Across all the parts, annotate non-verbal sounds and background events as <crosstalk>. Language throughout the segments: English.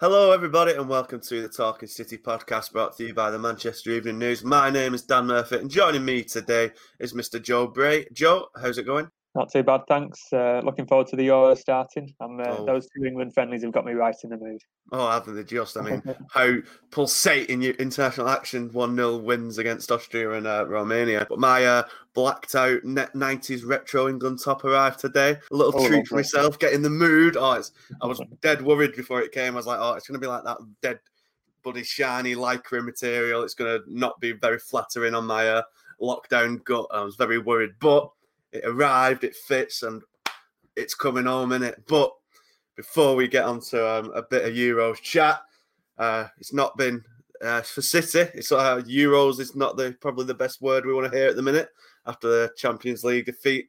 Hello, everybody, and welcome to the Talking City podcast brought to you by the Manchester Evening News. My name is Dan Murphy, and joining me today is Mr. Joe Bray. Joe, how's it going? Not too bad, thanks. Uh, looking forward to the Euro starting. And uh, Oh. those two England friendlies have got me right in the mood. Oh, haven't they just? I mean, <laughs> how pulsating your international action 1 0 wins against Austria and uh, Romania. But my uh, blacked out net 90s retro England top arrived today. A little Oh, treat for myself, get in the mood. Oh, it's, I was <laughs> dead worried before it came. I was like, oh, it's going to be like that dead, bloody, shiny lycra material. It's going to not be very flattering on my uh, lockdown gut. I was very worried. But it arrived, it fits, and it's coming home in it. But before we get on to um, a bit of Euros chat, uh, it's not been uh, for City. It's uh, Euros is not the probably the best word we want to hear at the minute after the Champions League defeat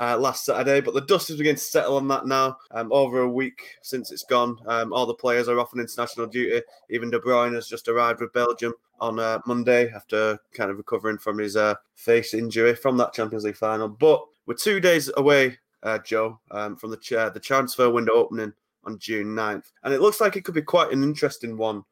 uh, last Saturday. But the dust is beginning to settle on that now. Um, over a week since it's gone, um, all the players are off on international duty. Even De Bruyne has just arrived with Belgium on uh, Monday after kind of recovering from his uh, face injury from that Champions League final. But we're two days away, uh, Joe, um, from the chair, the transfer window opening on June 9th. And it looks like it could be quite an interesting one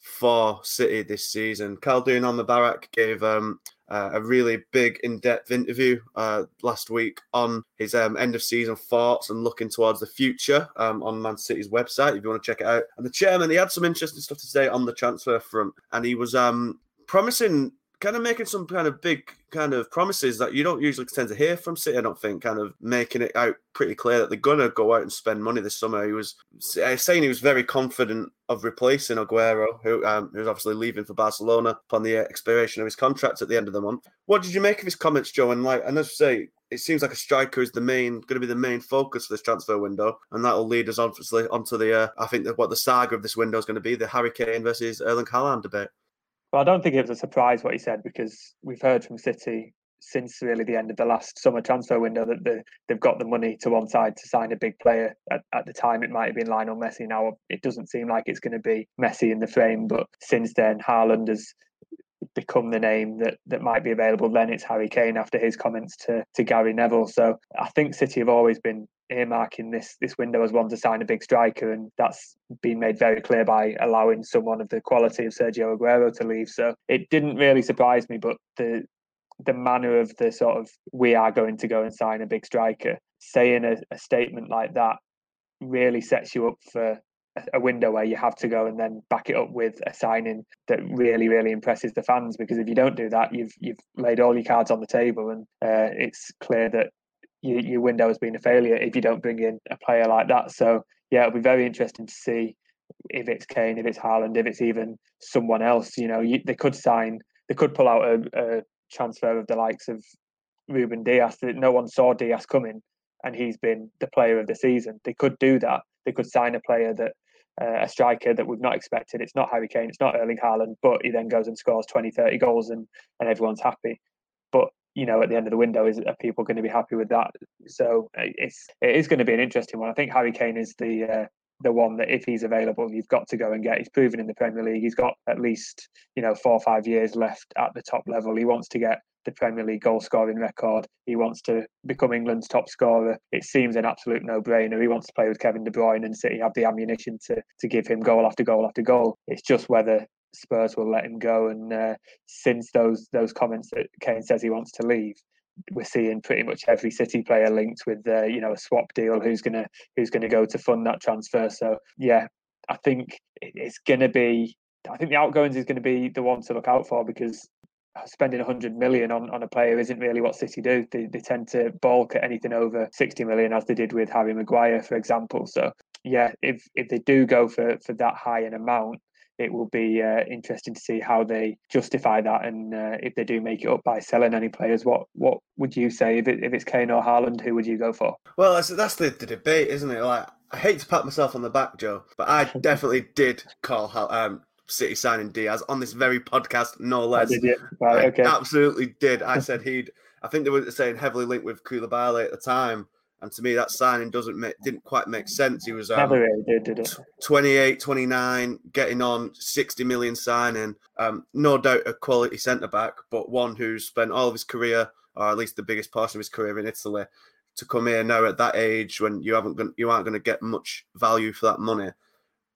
for City this season. Khaldoon Al Mubarak gave um, uh, a really big, in-depth interview uh, last week on his um, end-of-season thoughts and looking towards the future um, on Man City's website. If you want to check it out, and the chairman he had some interesting stuff to say on the transfer front, and he was um, promising. Kind of making some kind of big kind of promises that you don't usually tend to hear from City. I don't think. Kind of making it out pretty clear that they're gonna go out and spend money this summer. He was uh, saying he was very confident of replacing Aguero, who um, who's obviously leaving for Barcelona upon the expiration of his contract at the end of the month. What did you make of his comments, Joe? And like, and as I say, it seems like a striker is the main, going to be the main focus for this transfer window, and that will lead us obviously onto the. Uh, I think that what the saga of this window is going to be the Harry Kane versus Erling Haaland debate. But I don't think it was a surprise what he said because we've heard from City since really the end of the last summer transfer window that the, they've got the money to one side to sign a big player. At, at the time, it might have been Lionel Messi. Now it doesn't seem like it's going to be Messi in the frame, but since then, Haaland has become the name that that might be available. Then it's Harry Kane after his comments to to Gary Neville. So I think City have always been earmarking this this window as one to sign a big striker, and that's been made very clear by allowing someone of the quality of Sergio Aguero to leave. So it didn't really surprise me, but the the manner of the sort of we are going to go and sign a big striker, saying a, a statement like that really sets you up for a- window where you have to go and then back it up with a signing that really really impresses the fans because if you don't do that you've you've laid all your cards on the table and uh, it's clear that your, your window has been a failure if you don't bring in a player like that so yeah it'll be very interesting to see if it's Kane if it's Haaland if it's even someone else you know you, they could sign they could pull out a, a transfer of the likes of Ruben Dias that no one saw Dias coming and he's been the player of the season. They could do that. They could sign a player that uh, a striker that we've not expected. It's not Harry Kane, it's not Erling Haaland, but he then goes and scores 20, 30 goals and, and everyone's happy. But you know, at the end of the window, is are people going to be happy with that? So uh, it's it is going to be an interesting one. I think Harry Kane is the uh, the one that if he's available, you've got to go and get. He's proven in the Premier League. He's got at least you know four or five years left at the top level. He wants to get the Premier League goal scoring record. He wants to become England's top scorer. It seems an absolute no brainer. He wants to play with Kevin De Bruyne and City have the ammunition to to give him goal after goal after goal. It's just whether Spurs will let him go. And uh, since those those comments that Kane says he wants to leave, we're seeing pretty much every City player linked with uh, you know a swap deal. Who's gonna who's gonna go to fund that transfer? So yeah, I think it's gonna be. I think the outgoings is going to be the one to look out for because spending 100 million on, on a player isn't really what City do. They, they tend to bulk at anything over 60 million, as they did with Harry Maguire, for example. So, yeah, if if they do go for, for that high an amount, it will be uh, interesting to see how they justify that and uh, if they do make it up by selling any players. What what would you say if it, if it's Kane or Haaland? Who would you go for? Well, that's, that's the, the debate, isn't it? Like, I hate to pat myself on the back, Joe, but I <laughs> definitely did call um, City signing Dias on this very podcast, no less. Did you? Right, okay. I absolutely did. I <laughs> said he'd. I think they were saying heavily linked with Koulibaly at the time, and to me that signing doesn't make didn't quite make sense. He was um, Never really did, did it? 28, 29, getting on 60 million signing. Um, no doubt a quality centre back, but one who's spent all of his career, or at least the biggest portion of his career in Italy, to come here now at that age when you haven't gonna, you aren't going to get much value for that money.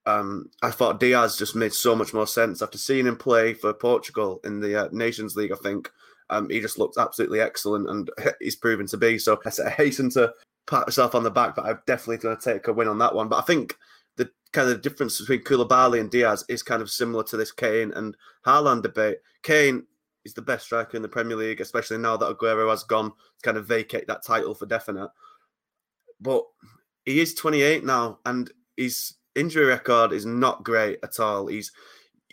Um, I thought Dias just made so much more sense after seeing him play for Portugal in the uh, Nations League. I think um, he just looked absolutely excellent, and <laughs> he's proven to be. So I hasten to pat myself on the back, but I'm definitely going to take a win on that one. But I think the kind of difference between Koulibaly and Dias is kind of similar to this Kane and Haaland debate. Kane is the best striker in the Premier League, especially now that Aguero has gone to kind of vacate that title for definite. But he is 28 now, and his injury record is not great at all. He's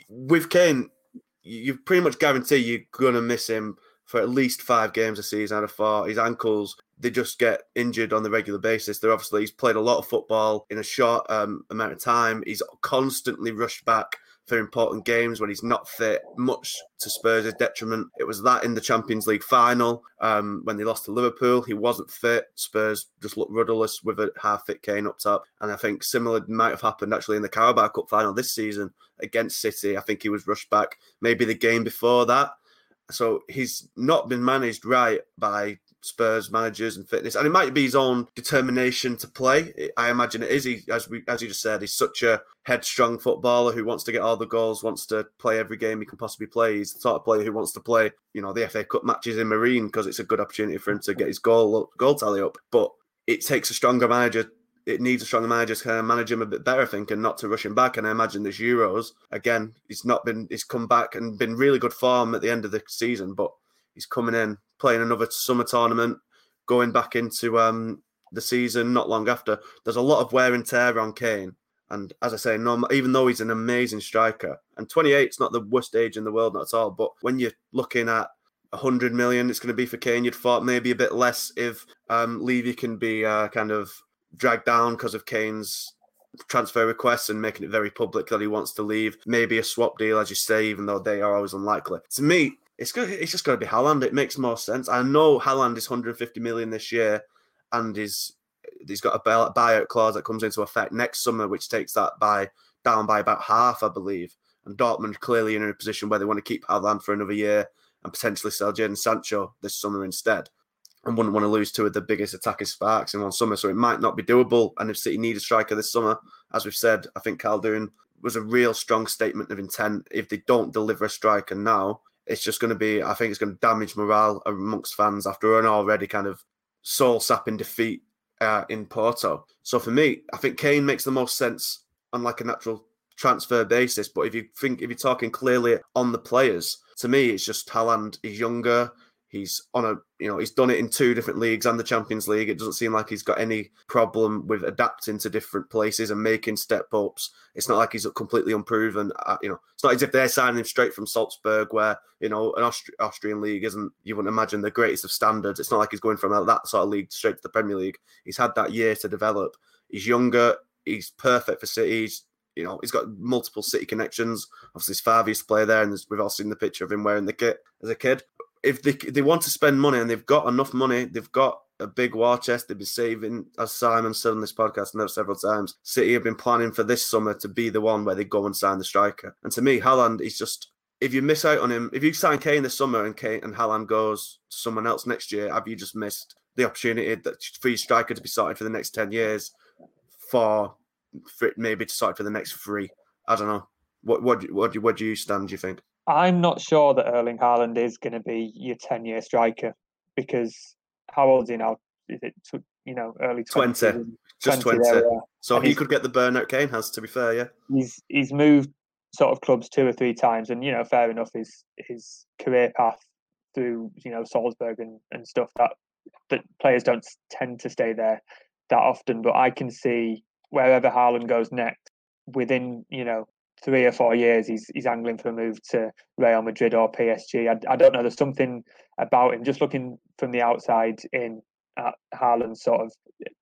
with Kane, you pretty much guarantee you're gonna miss him for at least five games a season out of four. His ankles, they just get injured on the regular basis. They're obviously he's played a lot of football in a short um, amount of time. He's constantly rushed back for important games when he's not fit, much to Spurs' detriment. It was that in the Champions League final um, when they lost to Liverpool. He wasn't fit. Spurs just looked rudderless with a half fit Kane up top. And I think similar might have happened actually in the Carabao Cup final this season against City. I think he was rushed back maybe the game before that. So he's not been managed right by Spurs managers and fitness, and it might be his own determination to play. I imagine it is. He, as we, as you just said, he's such a headstrong footballer who wants to get all the goals, wants to play every game he can possibly play. He's the sort of player who wants to play, you know, the FA Cup matches in Marine because it's a good opportunity for him to get his goal goal tally up. But it takes a stronger manager it needs a stronger manager to kind of manage him a bit better, I think, and not to rush him back. And I imagine this Euros again, he's not been, he's come back and been really good form at the end of the season, but he's coming in playing another summer tournament, going back into um, the season not long after. There's a lot of wear and tear on Kane. And as I say, no, even though he's an amazing striker, and 28 is not the worst age in the world, not at all. But when you're looking at 100 million, it's going to be for Kane. You'd thought maybe a bit less if um, Levy can be uh, kind of dragged down because of Kane's transfer requests and making it very public that he wants to leave. Maybe a swap deal, as you say, even though they are always unlikely. To me, it's good. It's just going to be Haaland. It makes more sense. I know Haaland is 150 million this year, and is he's got a buyout clause that comes into effect next summer, which takes that by down by about half, I believe. And Dortmund clearly in a position where they want to keep Haaland for another year and potentially sell Jadon Sancho this summer instead. And wouldn't want to lose two of the biggest attacking sparks in one summer, so it might not be doable. And if City need a striker this summer, as we've said, I think Khaldoon was a real strong statement of intent. If they don't deliver a striker now, it's just going to be, I think it's going to damage morale amongst fans after an already kind of soul sapping defeat uh, in Porto. So for me, I think Kane makes the most sense on like a natural transfer basis. But if you think, if you're talking clearly on the players, to me, it's just Haaland is younger. He's on a, you know, he's done it in two different leagues and the Champions League. It doesn't seem like he's got any problem with adapting to different places and making step ups. It's not like he's completely unproven. Uh, you know, it's not as if they're signing him straight from Salzburg, where you know an Austri- Austrian league isn't. You wouldn't imagine the greatest of standards. It's not like he's going from that sort of league straight to the Premier League. He's had that year to develop. He's younger. He's perfect for City. He's you know, he's got multiple City connections. Obviously, his father used to play there, and we've all seen the picture of him wearing the kit as a kid if they they want to spend money and they've got enough money, they've got a big war chest. They've been saving, as Simon said on this podcast and several times. City have been planning for this summer to be the one where they go and sign the striker. And to me, Haaland is just if you miss out on him, if you sign Kane this summer and Kane and Haaland goes to someone else next year, have you just missed the opportunity that for your striker to be started for the next ten years, for, for maybe to start for the next three? I don't know. What what what do what do you stand? Do you think? I'm not sure that Erling Haaland is going to be your 10 year striker because how old is he now? Is it, you know, early 20? 20 just 20. 20 so and he could get the burnout Kane has, to be fair, yeah. He's he's moved sort of clubs two or three times, and, you know, fair enough, his, his career path through, you know, Salzburg and, and stuff that, that players don't tend to stay there that often. But I can see wherever Haaland goes next, within, you know, three or four years, he's he's angling for a move to Real Madrid or PSG. I, I don't know. There's something about him. Just looking from the outside in, at Haaland sort of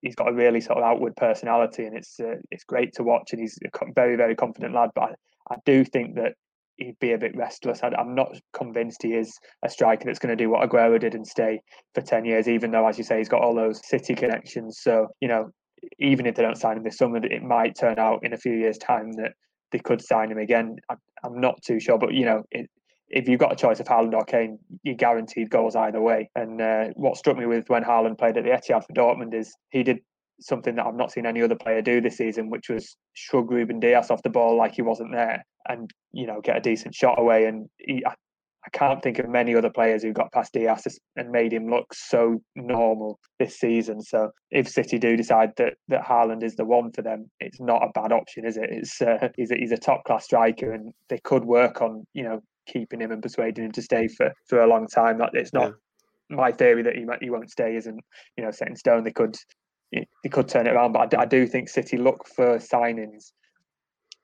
he's got a really sort of outward personality and it's uh, it's great to watch and he's a very very confident lad but I, I do think that he'd be a bit restless. I, am not convinced he is a striker that's going to do what Aguero did and stay for 10 years, even though, as you say, he's got all those City connections. So, you know, even if they don't sign him this summer, it might turn out in a few years' time that they could sign him again. I, am not too sure, but you know, it, if you've got a choice of Haaland or Kane, you're guaranteed goals either way. And uh, what struck me with when Haaland played at the Etihad for Dortmund is he did something that I've not seen any other player do this season, which was shrug Ruben Dias off the ball like he wasn't there, and you know get a decent shot away. And he, I, I can't think of many other players who got past Dias and made him look so normal this season. So if City do decide that that Haaland is the one for them, it's not a bad option, is it? It's uh, he's a, he's a top class striker, and they could work on you know keeping him and persuading him to stay for for a long time. That it's not. Yeah. My theory that he might, he won't stay isn't, you know, set in stone. They could they could turn it around. But I, I do think City look for signings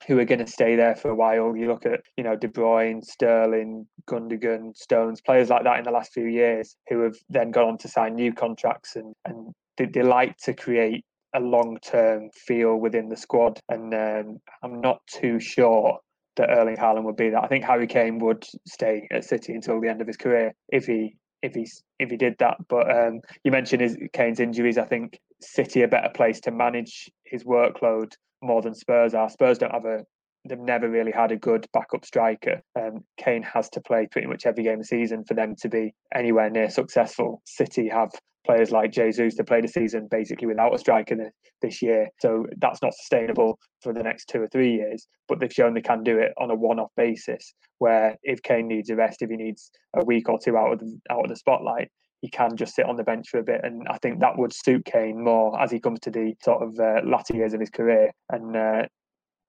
who are going to stay there for a while. You look at, you know, De Bruyne, Sterling, Gundogan, Stones, players like that in the last few years who have then gone on to sign new contracts and, and they, they like to create a long term feel within the squad. And um, I'm not too sure that Erling Haaland would be that. I think Harry Kane would stay at City until the end of his career if he if he if he did that. But um, you mentioned his Kane's injuries. I think City a better place to manage his workload more than Spurs are. Spurs don't have a they've never really had a good backup striker. Um, Kane has to play pretty much every game of the season for them to be anywhere near successful. City have players like Jesus to play the season basically without a striker this year. So that's not sustainable for the next two or three years. But they've shown they can do it on a one-off basis. Where if Kane needs a rest, if he needs a week or two out of the, out of the spotlight, he can just sit on the bench for a bit. And I think that would suit Kane more as he comes to the sort of uh, latter years of his career. And uh,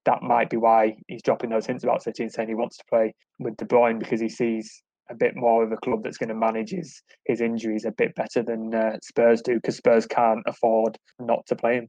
that might be why he's dropping those hints about City and saying he wants to play with De Bruyne because he sees a bit more of a club that's going to manage his, his injuries a bit better than uh, Spurs do because Spurs can't afford not to play him.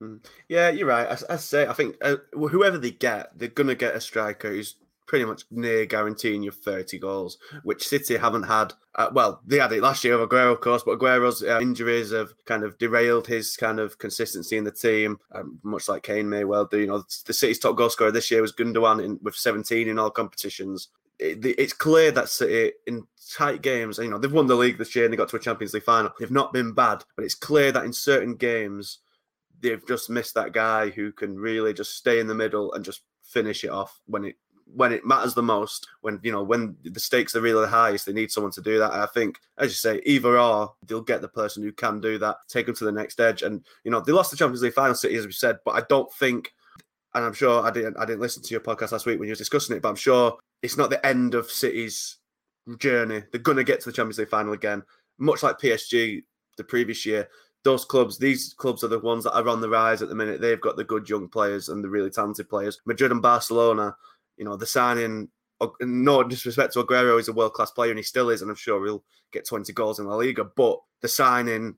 Hmm. Yeah, you're right. I, I say I think uh, whoever they get, they're going to get a striker who's pretty much near guaranteeing you 30 goals, which City haven't had. Uh, well, they had it last year with Aguero, of course, but Aguero's uh, injuries have kind of derailed his kind of consistency in the team, um, much like Kane may well do. You know, the City's top goal scorer this year was Gundogan in, with 17 in all competitions. It, it's clear that City in tight games, you know, they've won the league this year and they got to a Champions League final. They've not been bad, but it's clear that in certain games, they've just missed that guy who can really just stay in the middle and just finish it off when it when it matters the most, when you know when the stakes are really the highest, they need someone to do that. I think, as you say, either or, they'll get the person who can do that, take them to the next edge. And you know, they lost the Champions League final, City, as we said, but I don't think, and I'm sure I didn't, I didn't listen to your podcast last week when you were discussing it, but I'm sure it's not the end of City's journey. They're going to get to the Champions League final again, much like PSG the previous year those clubs, these clubs are the ones that are on the rise at the minute. They've got the good young players and the really talented players. Madrid and Barcelona you know, the signing, no disrespect to Aguero, he's a world class player and he still is, and I'm sure he'll get 20 goals in La Liga. But the signing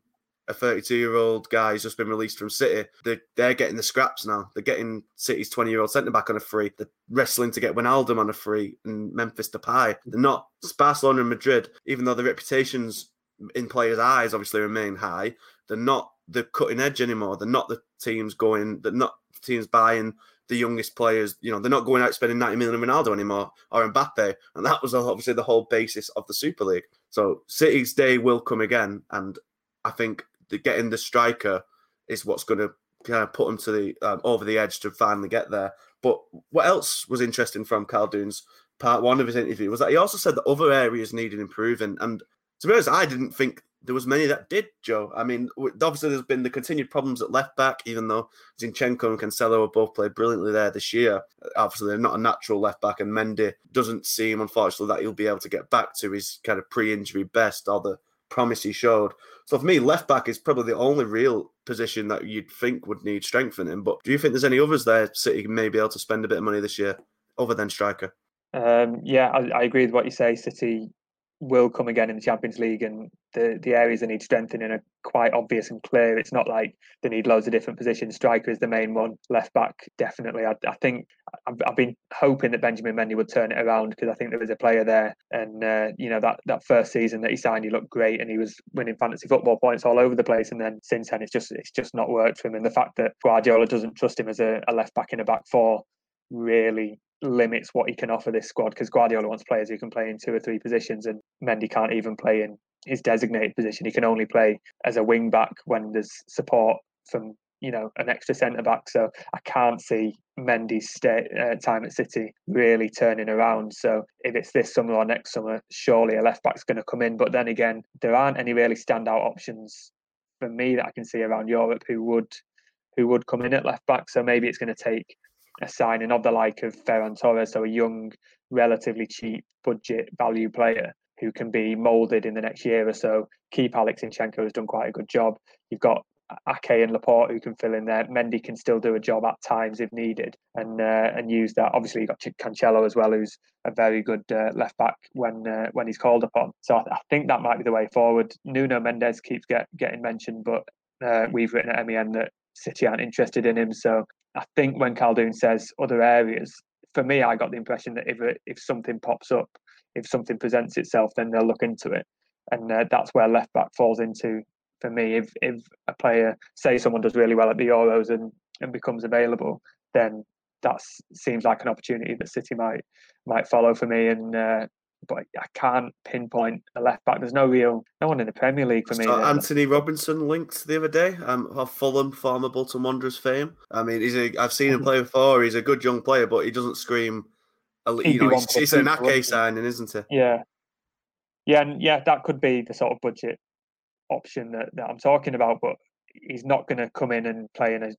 a 32 year old guy who's just been released from City, they're, they're getting the scraps now. They're getting City's 20 year old centre back on a free. They're wrestling to get Wijnaldum on a free and Memphis Depay. They're not Barcelona and Madrid, even though the reputations in players' eyes obviously remain high. They're not the cutting edge anymore. They're not the teams going. They're not the teams buying the youngest players. You know, they're not going out spending 90 million on Ronaldo anymore or Mbappe. And that was obviously the whole basis of the Super League. So City's day will come again. And I think the, getting the striker is what's going to kind of put them to the um, over the edge to finally get there. But what else was interesting from Khaldoon's part one of his interview was that he also said that other areas needed improving. And to be honest, I didn't think there was many that did, Joe. I mean, obviously there's been the continued problems at left back, even though Zinchenko and Cancelo have both played brilliantly there this year. Obviously, they're not a natural left back, and Mendy doesn't seem, unfortunately, that he'll be able to get back to his kind of pre-injury best or the promise he showed. So for me, left back is probably the only real position that you'd think would need strengthening. But do you think there's any others there City may be able to spend a bit of money this year, other than striker? Um, yeah, I, I agree with what you say. City will come again in the Champions League, and the the areas they need strengthening are quite obvious and clear. It's not like they need loads of different positions. Striker is the main one. Left back, definitely. I, I think I've, I've, been hoping that Benjamin Mendy would turn it around because I think there was a player there, and uh, you know that that first season that he signed, he looked great, and he was winning fantasy football points all over the place. And then since then, it's just it's just not worked for him. And the fact that Guardiola doesn't trust him as a, a left back in a back four really limits what he can offer this squad because Guardiola wants players who can play in two or three positions, and Mendy can't even play in his designated position. He can only play as a wing back when there's support from you know an extra centre back. So I can't see Mendy's stay, uh, time at City really turning around. So if it's this summer or next summer, surely a left back's going to come in. But then again, there aren't any really standout options for me that I can see around Europe who would who would come in at left back. So maybe it's going to take a signing of the like of Ferran Torres, so a young, relatively cheap budget value player who can be moulded in the next year or so. Keep Alex Zinchenko has done quite a good job. You've got Ake and Laporte who can fill in there. Mendy can still do a job at times if needed, and uh, and use that. Obviously, you've got Cancelo as well, who's a very good uh, left back when uh, when he's called upon. So I, I, think that might be the way forward. Nuno Mendes keeps get, getting mentioned, but uh, we've written at MEN that City aren't interested in him. So I think when Khaldoon says other areas, for me, I got the impression that if if something pops up, if something presents itself, then they'll look into it, and uh, that's where left back falls into for me. If if a player, say someone does really well at the Euros and and becomes available, then that seems like an opportunity that City might might follow for me, and uh, but I can't pinpoint a left back. There's no real, no one in the Premier League for me. Antonee Robinson linked the other day. Um, of Fulham, former Bolton Wanderers fame. I mean, he's a. I've seen him mm-hmm. play before. He's a good young player, but he doesn't scream. You know, it's, it's an Ake signing, isn't he? Yeah, yeah, and yeah, that could be the sort of budget option that, that I'm talking about. But he's not going to come in and play in a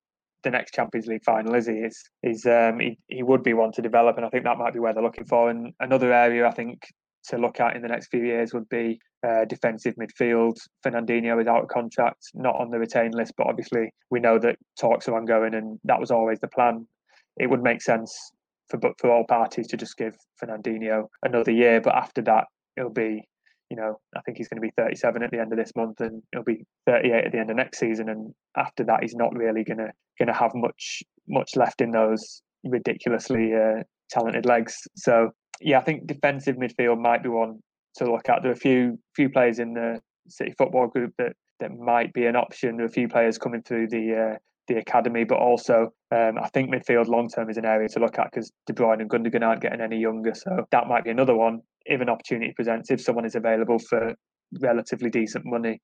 the next Champions League final, is he? Is is um, he, he would be one to develop, and I think that might be where they're looking for. And another area I think to look at in the next few years would be uh, defensive midfield. Fernandinho is out of contract, not on the retained list, but obviously we know that talks are ongoing, and that was always the plan. It would make sense for but for all parties to just give Fernandinho another year, but after that, it'll be you know, I think he's going to be 37 at the end of this month, and he'll be 38 at the end of next season. And after that, he's not really going to going to have much much left in those ridiculously uh, talented legs. So yeah, I think defensive midfield might be one to look at. There are a few few players in the City football group that that might be an option. There are a few players coming through the uh, the academy, but also um, I think midfield long term is an area to look at because De Bruyne and Gundogan aren't getting any younger, so that might be another one if an opportunity presents, if someone is available for relatively decent money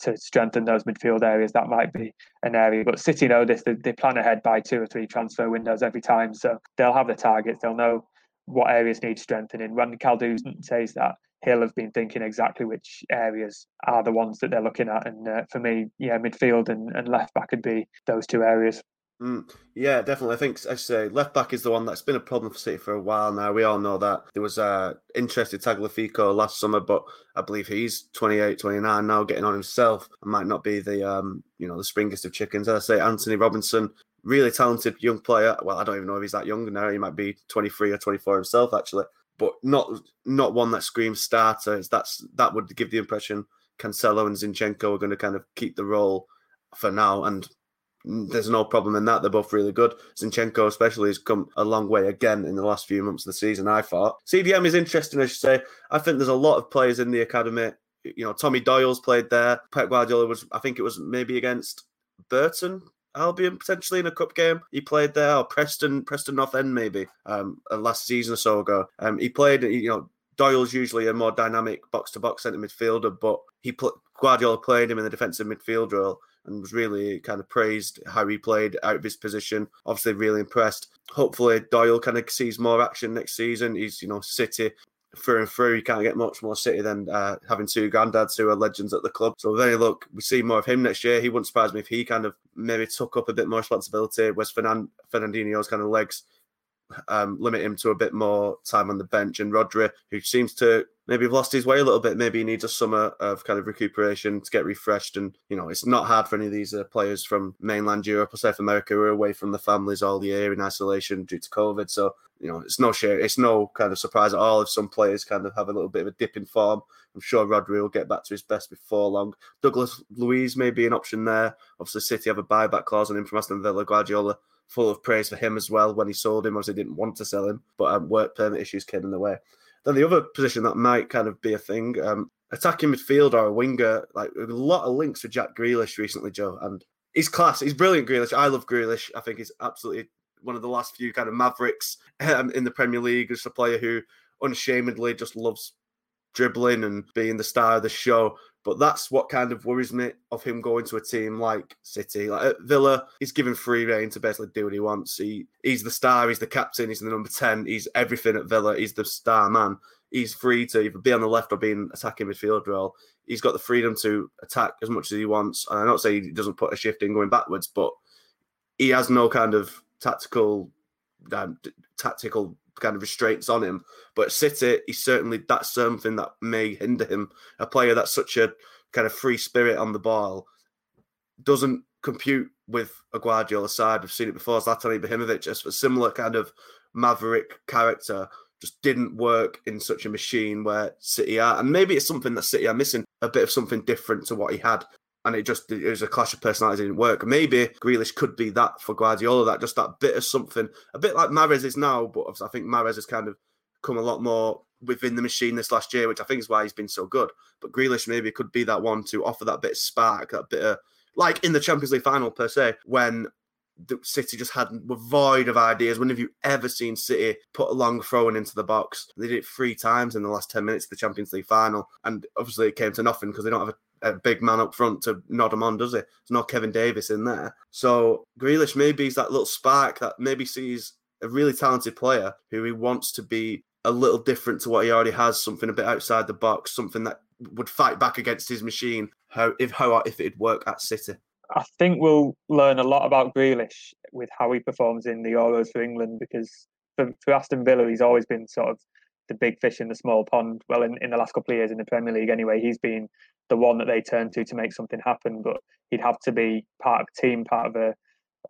to strengthen those midfield areas, that might be an area. But City know this; they, they plan ahead by two or three transfer windows every time, so they'll have the targets. They'll know what areas need strengthening. When Khaldoon says that, he'll have been thinking exactly which areas are the ones that they're looking at. And uh, for me, yeah, midfield and, and left back would be those two areas. Mm, yeah, definitely. I think I say left back is the one that's been a problem for City for a while now. We all know that there was uh, interested Tagliafico last summer, but I believe he's 28, 29 now, getting on himself, and might not be the um, you know the springest of chickens. As I say, Antonee Robinson, really talented young player. Well, I don't even know if he's that young now. He might be 23 or 24 himself, actually, but not not one that screams starter. That's that would give the impression Cancelo and Zinchenko are going to kind of keep the role for now, and there's no problem in that. They're both really good. Zinchenko, especially, has come a long way again in the last few months of the season. I thought CDM is interesting, I should say. I think there's a lot of players in the academy. You know, Tommy Doyle's played there. Pep Guardiola was, I think it was maybe against Burton. Albion potentially in a cup game. He played there, or Preston, Preston North End maybe, um, last season or so ago. Um, he played, you know, Doyle's usually a more dynamic box to box centre midfielder, but he put Guardiola played him in the defensive midfield role and was really kind of praised how he played out of his position. Obviously, really impressed. Hopefully, Doyle kind of sees more action next season. He's, you know, City through and through. You can't get much more City than uh, having two granddads who are legends at the club. So, then look, we see more of him next year. He wouldn't surprise me if he kind of maybe took up a bit more responsibility. Whereas Fernand- Fernandinho's kind of legs um, limit him to a bit more time on the bench. And Rodri, who seems to maybe lost his way a little bit. Maybe he needs a summer of kind of recuperation to get refreshed. And you know, it's not hard for any of these uh, players from mainland Europe or South America who are away from the families all year in isolation due to COVID. So you know, it's no share, it's no kind of surprise at all if some players kind of have a little bit of a dip in form. I'm sure Rodri will get back to his best before long. Douglas Luiz may be an option there. Obviously, City have a buyback clause on him from Aston Villa. Guardiola full of praise for him as well when he sold him. Obviously, didn't want to sell him, but um, work permit issues came in the way. Then the other position that might kind of be a thing, um, attacking midfield or a winger, like a lot of links with Jack Grealish recently, Joe, and he's class. He's brilliant, Grealish. I love Grealish. I think he's absolutely one of the last few kind of mavericks um, in the Premier League. Just a player who unashamedly just loves dribbling and being the star of the show. But that's what kind of worries me of him going to a team like City. Like at Villa, he's given free reign to basically do what he wants. He he's the star, he's the captain, he's the number 10, he's everything at Villa, he's the star man. He's free to either be on the left or be in attacking midfield role. He's got the freedom to attack as much as he wants. And I'm not saying he doesn't put a shift in going backwards, but he has no kind of tactical um, tactical kind of restraints on him. But City, he's certainly that's something that may hinder him. A player that's such a kind of free spirit on the ball doesn't compute with a Guardiola side. We've seen it before. Zlatan Ibrahimovic, just a similar kind of maverick character, just didn't work in such a machine where City are. And maybe it's something that City are missing a bit of something different to what he had and it just it was a clash of personalities didn't work. Maybe Grealish could be that for Guardiola, that just that bit of something, a bit like Mahrez is now, but I think Mahrez has kind of come a lot more within the machine this last year, which I think is why he's been so good. But Grealish maybe could be that one to offer that bit of spark, that bit of like in the Champions League final per se, when the City just had were void of ideas. When have you ever seen City put a long throw into the box? They did it three times in the last ten minutes of the Champions League final, and obviously it came to nothing because they don't have a a big man up front to nod him on, does he? There's no Kevin Davies in there. So Grealish maybe is that little spark that maybe sees a really talented player who he wants to be a little different to what he already has, something a bit outside the box, something that would fight back against his machine. How if how if it'd work at City. I think we'll learn a lot about Grealish with how he performs in the Euros for England because for, for Aston Villa he's always been sort of the big fish in the small pond. Well, in, in the last couple of years in the Premier League, anyway, he's been the one that they turn to to make something happen. But he'd have to be part of a team, part of a,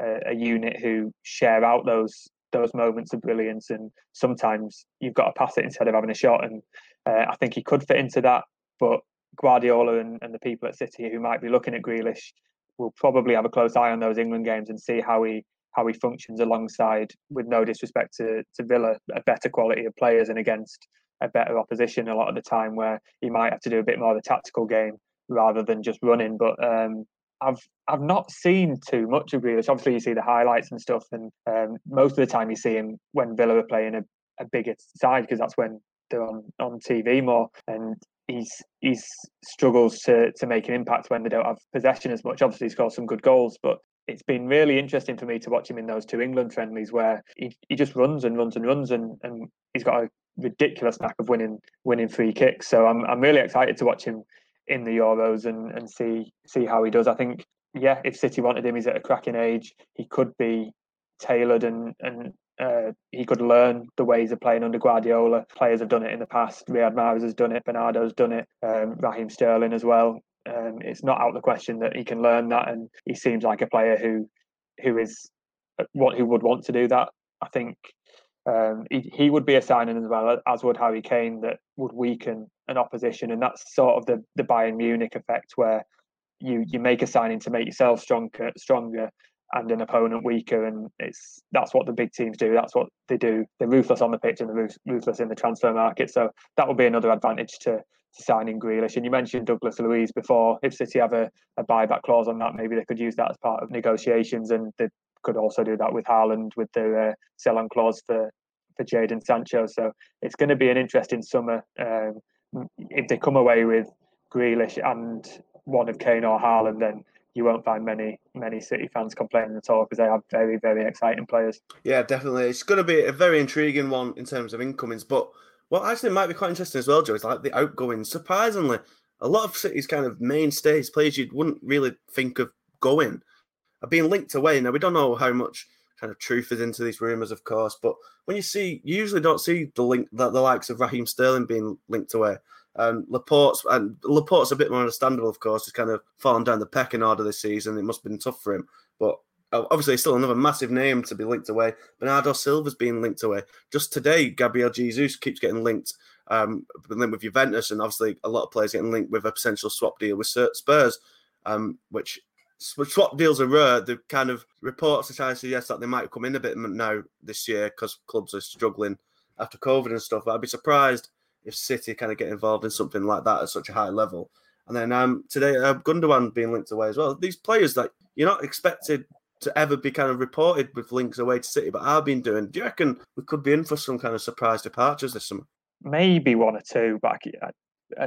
a, a unit who share out those those moments of brilliance. And sometimes you've got to pass it instead of having a shot. And uh, I think he could fit into that. But Guardiola and, and the people at City who might be looking at Grealish will probably have a close eye on those England games and see how he how he functions alongside, with no disrespect to, to Villa, a better quality of players and against a better opposition a lot of the time where he might have to do a bit more of a tactical game rather than just running. But um, I've I've not seen too much of Grealish. Obviously, you see the highlights and stuff, and um, most of the time you see him when Villa are playing a, a bigger side because that's when they're on, on TV more. And he's he's struggles to to make an impact when they don't have possession as much. Obviously, he's got some good goals, but it's been really interesting for me to watch him in those two England friendlies where he, he just runs and runs and runs and, and he's got a ridiculous knack of winning winning free kicks. So I'm I'm really excited to watch him in the Euros and, and see see how he does. I think yeah, if City wanted him, he's at a cracking age. He could be tailored and and uh, he could learn the ways of playing under Guardiola. Players have done it in the past. Riyad Mahrez has done it. Bernardo's done it. Um, Raheem Sterling as well. Um, it's not out of the question that he can learn that, and he seems like a player who who is what who would want to do that. I think um, he, he would be a signing as well, as would Harry Kane, that would weaken an opposition, and that's sort of the the Bayern Munich effect, where you you make a signing to make yourself stronger, stronger, and an opponent weaker, and it's that's what the big teams do. That's what they do. They're ruthless on the pitch and they're ruthless in the transfer market. So that would be another advantage to to signing Grealish. And you mentioned Douglas Luiz before. If City have a, a buyback clause on that, maybe they could use that as part of negotiations, and they could also do that with Haaland with the uh, sell-on clause for for Jadon Sancho. So it's going to be an interesting summer. Um, if they come away with Grealish and one of Kane or Haaland, then you won't find many many City fans complaining at all because they have very very exciting players. Yeah, definitely. It's going to be a very intriguing one in terms of incomings, but what actually might be quite interesting as well, Joe, is like the outgoing. Surprisingly, a lot of City's kind of mainstays, players you wouldn't really think of going, are being linked away. Now we don't know how much kind of truth is into these rumours, of course. But when you see, you usually don't see the link, the, the likes of Raheem Sterling being linked away. Um, Laporte's and Laporte's a bit more understandable, of course. He's kind of fallen down the pecking order this season. It must have been tough for him, but obviously still another massive name to be linked away. Bernardo Silva's being linked away. Just today, Gabriel Jesus keeps getting linked, um, linked with Juventus, and obviously a lot of players getting linked with a potential swap deal with Spurs, um, which swap deals are rare. The kind of reports are trying to suggest that they might come in a bit now this year because clubs are struggling after COVID and stuff. But I'd be surprised if City kind of get involved in something like that at such a high level. And then um, today, uh, Gundogan being linked away as well. These players that you're not expected to ever be kind of reported with links away to City, but I've been doing. Do you reckon we could be in for some kind of surprise departures this summer? Maybe one or two, but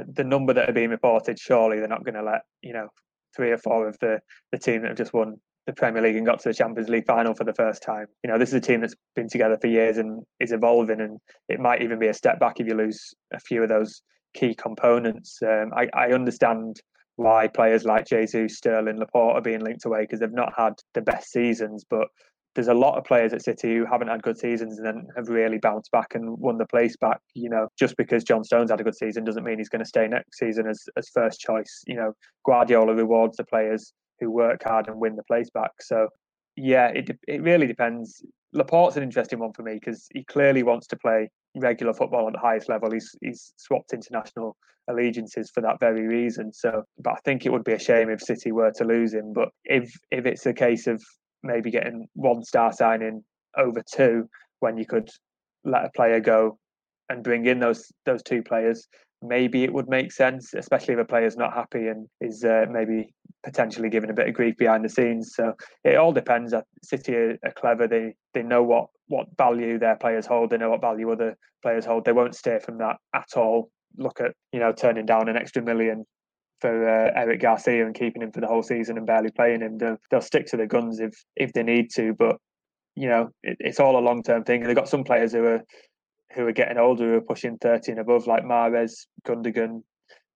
the number that are being reported, surely they're not going to let you know three or four of the the team that have just won the Premier League and got to the Champions League final for the first time. You know, this is a team that's been together for years and is evolving, and it might even be a step back if you lose a few of those key components. Um, I, I understand why players like Jesus, Sterling, Laporte are being linked away because they've not had the best seasons, but there's a lot of players at City who haven't had good seasons and then have really bounced back and won the place back. You know, just because John Stones had a good season doesn't mean he's going to stay next season as, as first choice. You know, Guardiola rewards the players who work hard and win the place back. So, yeah, it it really depends. Laporte's an interesting one for me because he clearly wants to play regular football at the highest level. He's he's swapped international allegiances for that very reason. So, but I think it would be a shame if City were to lose him. But if if it's a case of maybe getting one star signing over two when you could let a player go and bring in those those two players maybe it would make sense especially if a player's not happy and is uh, maybe potentially giving a bit of grief behind the scenes. So it all depends. City are, are, clever. They they know what what value their players hold. They know what value other players hold. They won't steer from that at all. Look at you know turning down an extra million for uh, Eric Garcia and keeping him for the whole season and barely playing him. They'll, they'll stick to the guns if if they need to, but you know it, it's all a long term thing. They've got some players who are who are getting older, who are pushing thirty and above, like Mahrez, Gundogan.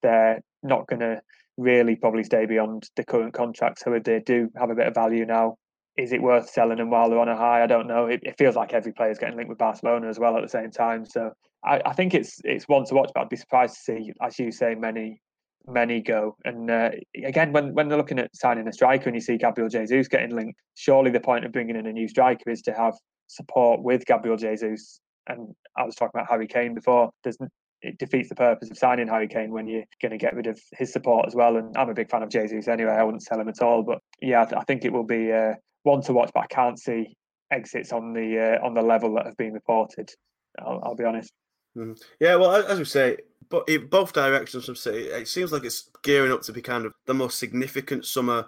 They're not going to really probably stay beyond the current contract. So if they do have a bit of value now, is it worth selling them while they're on a high? I don't know. It, it feels like every player is getting linked with Barcelona as well at the same time. So I, I, think it's it's one to watch, but I'd be surprised to see, as you say, many many go. And uh, again, when, when they're looking at signing a striker and you see Gabriel Jesus getting linked, surely the point of bringing in a new striker is to have support with Gabriel Jesus. And I was talking about Harry Kane before. It defeats the purpose of signing Harry Kane when you're going to get rid of his support as well. And I'm a big fan of Jesus anyway. I wouldn't sell him at all. But yeah, I, th- I think it will be uh, one to watch. But I can't see exits on the uh, on the level that have been reported. I'll, I'll be honest. Mm-hmm. Yeah, well, as we say, but it, both directions from City, it seems like it's gearing up to be kind of the most significant summer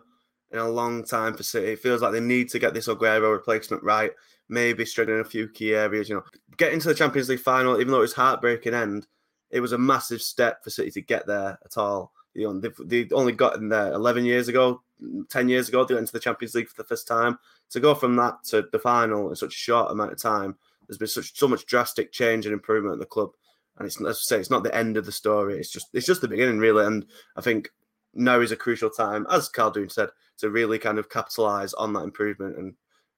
in a long time for City. It feels like they need to get this Aguero replacement right. Maybe in a few key areas. You know, getting to the Champions League final, even though it was heartbreaking end, it was a massive step for City to get there at all. You know, they've, they only got in there 11 years ago, 10 years ago, they went into the Champions League for the first time. To go from that to the final in such a short amount of time there's been such so much drastic change and improvement at the club, and it's as I say, it's not the end of the story. It's just it's just the beginning, really. And I think now is a crucial time, as Khaldoon said, to really kind of capitalise on that improvement. And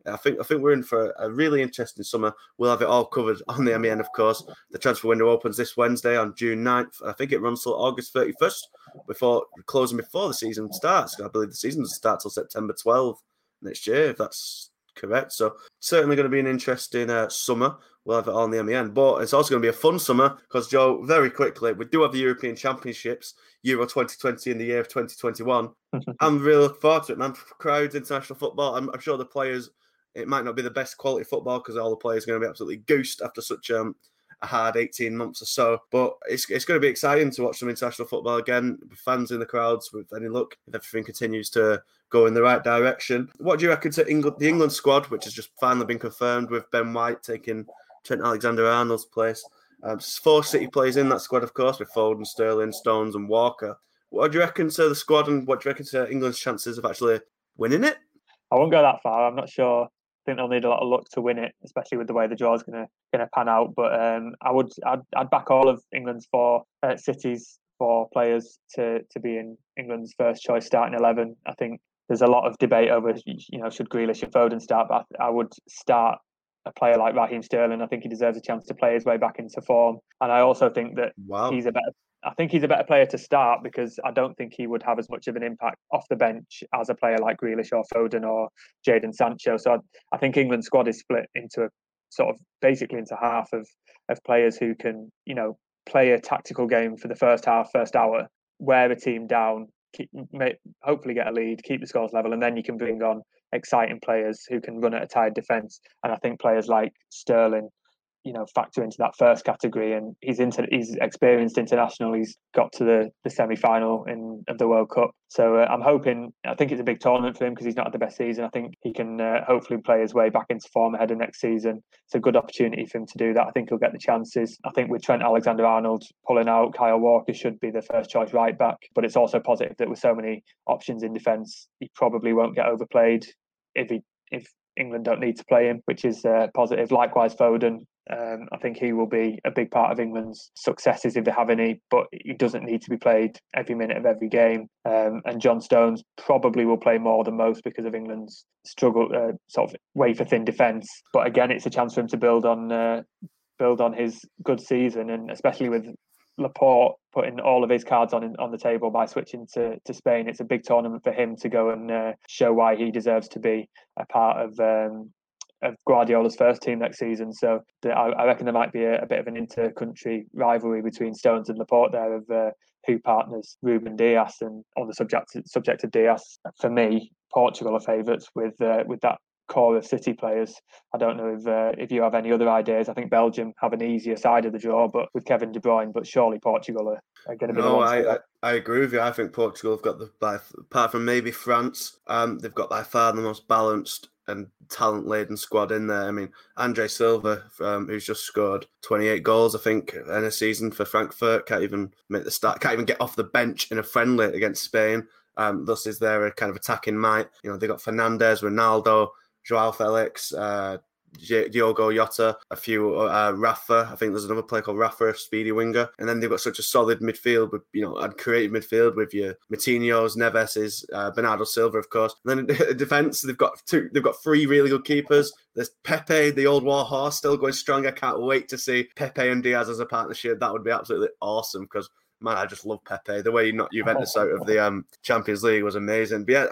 I think I think we're in for a really interesting summer. We'll have it all covered on the MEN, of course. The transfer window opens this Wednesday on June 9th. I think it runs till August 31st before closing before the season starts. I believe the season doesn't start till September 12th next year, if that's correct. So certainly going to be an interesting uh, summer. We'll have it on the MEN, but it's also going to be a fun summer because Joe, very quickly, we do have the European Championships, Euro 2020 in the year of 2021. <laughs> I'm really looking forward to it, man. Crowds, international football. I'm, I'm, sure the players, it might not be the best quality football because all the players are going to be absolutely goosed after such um, a hard 18 months or so. But it's, it's going to be exciting to watch some international football again, with fans in the crowds, with any luck, if everything continues to go in the right direction. What do you reckon to England, the England squad, which has just finally been confirmed with Ben White taking Trent Alexander Arnold's place? Um, four City players in that squad, of course, with Foden, Sterling, Stones, and Walker. What do you reckon to the squad, and what do you reckon to England's chances of actually winning it? I won't go that far. I'm not sure I think they'll need a lot of luck to win it, especially with the way the draw is going to going to pan out. But um, I would I'd, I'd, back all of England's four uh, cities four players to to be in England's first choice starting eleven. I think there's a lot of debate over you know should Grealish and Foden start, but I, I would start a player like Raheem Sterling. I think he deserves a chance to play his way back into form, and I also think that wow. he's a better. I think he's a better player to start because I don't think he would have as much of an impact off the bench as a player like Grealish or Foden or Jadon Sancho. So I, I think England's squad is split into a sort of basically into half of of players who can you know play a tactical game for the first half, first hour, wear a team down, keep, hopefully get a lead, keep the scores level, and then you can bring on exciting players who can run at a tired defence. And I think players like Sterling, you know factor into that first category and he's into he's experienced international. He's got to the the semi-final in of the world cup. So uh, i'm hoping i think it's a big tournament for him because he's not had the best season. I think he can uh, hopefully play his way back into form ahead of next season. It's a good opportunity for him to do that. I think he'll get the chances. I think with trent alexander arnold pulling out kyle walker should be the first choice right back but it's also positive that with so many options in defence he probably won't get overplayed if he if England don't need to play him, which is uh, positive. Likewise, Foden um, I think he will be a big part of England's successes if they have any, but he doesn't need to be played every minute of every game. Um, and John Stones probably will play more than most because of England's struggle, uh, sort of wafer thin defence. But again, it's a chance for him to build on uh, build on his good season, and especially with Laporte putting all of his cards on on the table by switching to, to Spain. It's a big tournament for him to go and uh, show why he deserves to be a part of um, of Guardiola's first team next season. So the, I, I, reckon there might be a, a, bit of an inter-country rivalry between Stones and Laporte there of uh, who partners Ruben Dias. And on the subject subject of Dias, for me, Portugal are favourites with uh, with that core of City players. I don't know if uh, if you have any other ideas. I think Belgium have an easier side of the draw, but with Kevin De Bruyne, but surely Portugal are, are going to be. No, I, I, I agree with you. I think Portugal have got the by apart from maybe France, um, they've got by far the most balanced and talent laden squad in there. I mean, Andre Silva, um, who's just scored 28 goals, I think, in a season for Frankfurt, can't even make the start, can't even get off the bench in a friendly against Spain. Um, thus, is there a kind of attacking might? You know, they got Fernandes, Ronaldo, Joao Felix, uh, Diogo Jota, a few uh, Rafa. I think there's another player called Rafa, speedy winger. And then they've got such a solid midfield with, you know, and creative midfield with your Moutinho's, Neves's, uh, Bernardo Silva, of course. And then in <laughs> defence, they've got two, they've got three really good keepers. There's Pepe, the old war horse, still going strong. I can't wait to see Pepe and Dias as a partnership. That would be absolutely awesome because man, I just love Pepe. The way he knocked Juventus out of the um, Champions League was amazing. But yeah,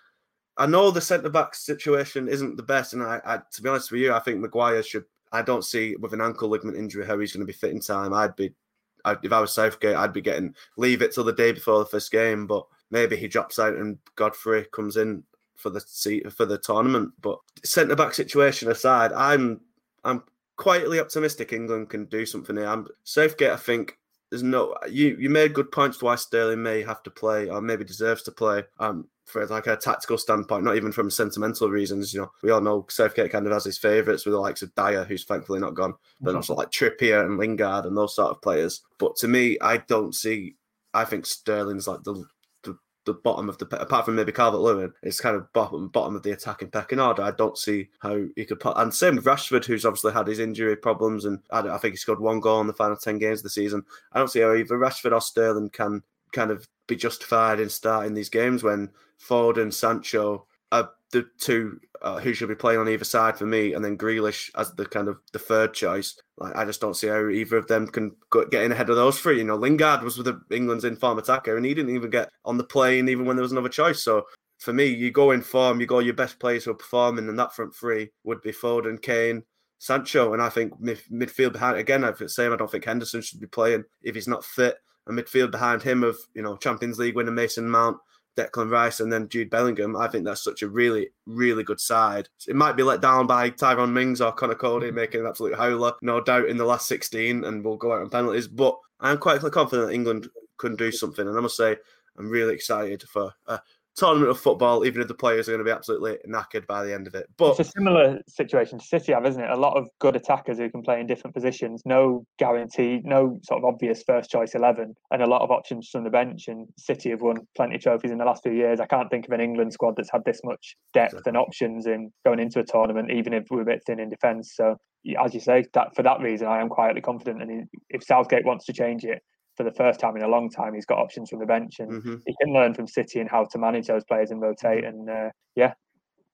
I know the centre back situation isn't the best, and I, I, to be honest with you, I think Maguire should. I don't see with an ankle ligament injury how he's going to be fit in time. I'd be, I, if I was Southgate, I'd be getting leave it till the day before the first game. But maybe he drops out and Godfrey comes in for the seat for the tournament. But centre back situation aside, I'm I'm quietly optimistic England can do something here. I'm Southgate. I think there's no you you made good points why Sterling may have to play or maybe deserves to play. Um, for like a tactical standpoint, not even from sentimental reasons. You know, we all know Southgate kind of has his favourites with the likes of Dier, who's thankfully not gone, but mm-hmm. also like Trippier and Lingard and those sort of players. But to me, I don't see. I think Sterling's like the the bottom of the apart from maybe Calvert Lewin, it's kind of bottom bottom of the attacking pecking order. I don't see how he could put. And same with Rashford, who's obviously had his injury problems, and I, I think he scored one goal in the final ten games of the season. I don't see how either Rashford or Sterling can kind of be justified in starting these games when Ford and Sancho the two uh, who should be playing on either side for me, and then Grealish as the kind of the third choice. Like I just don't see how either of them can get in ahead of those three. You know, Lingard was with the England's inform attacker, and he didn't even get on the plane even when there was another choice. So for me, you go in form, you go your best players who are performing, and that front three would be Foden, Kane, Sancho, and I think mid- midfield behind again. I've same. I don't think Henderson should be playing if he's not fit. A midfield behind him of you know Champions League winner Mason Mount, Declan Rice and then Jude Bellingham, I think that's such a really, really good side. It might be let down by Tyrone Mings or Conor Coady making an absolute howler, no doubt, in the last 16 and we'll go out on penalties. But I'm quite confident that England can do something. And I must say, I'm really excited for uh, tournament of football, even if the players are going to be absolutely knackered by the end of it. But it's a similar situation to City have, isn't it? A lot of good attackers who can play in different positions, no guarantee, no sort of obvious first choice eleven, and a lot of options from the bench. And City have won plenty of trophies in the last few years. I can't think of an England squad that's had this much depth exactly. and options in going into a tournament, even if we're a bit thin in defence. So as you say, that for that reason, I am quietly confident. And if Southgate wants to change it, for the first time in a long time, he's got options from the bench, and Mm-hmm. he can learn from City and how to manage those players and rotate. And uh, yeah,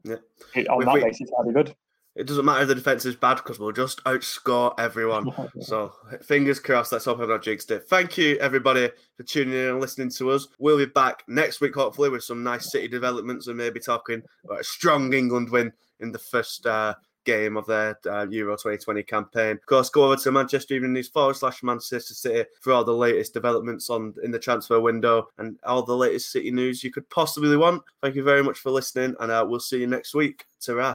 Yeah. it- on If that we- basis, that'd be good. It doesn't matter if the defense is bad because we'll just outscore everyone. <laughs> So fingers crossed. Let's hope I've not jinxed it. Thank you everybody for tuning in and listening to us. We'll be back next week, hopefully, with some nice City developments and maybe talking about a strong England win in the first uh, game of their uh, Euro 2020 campaign. Of course, go over to Manchester Evening News forward slash Manchester City for all the latest developments on in the transfer window and all the latest City news you could possibly want. Thank you very much for listening, and uh, we'll see you next week. ta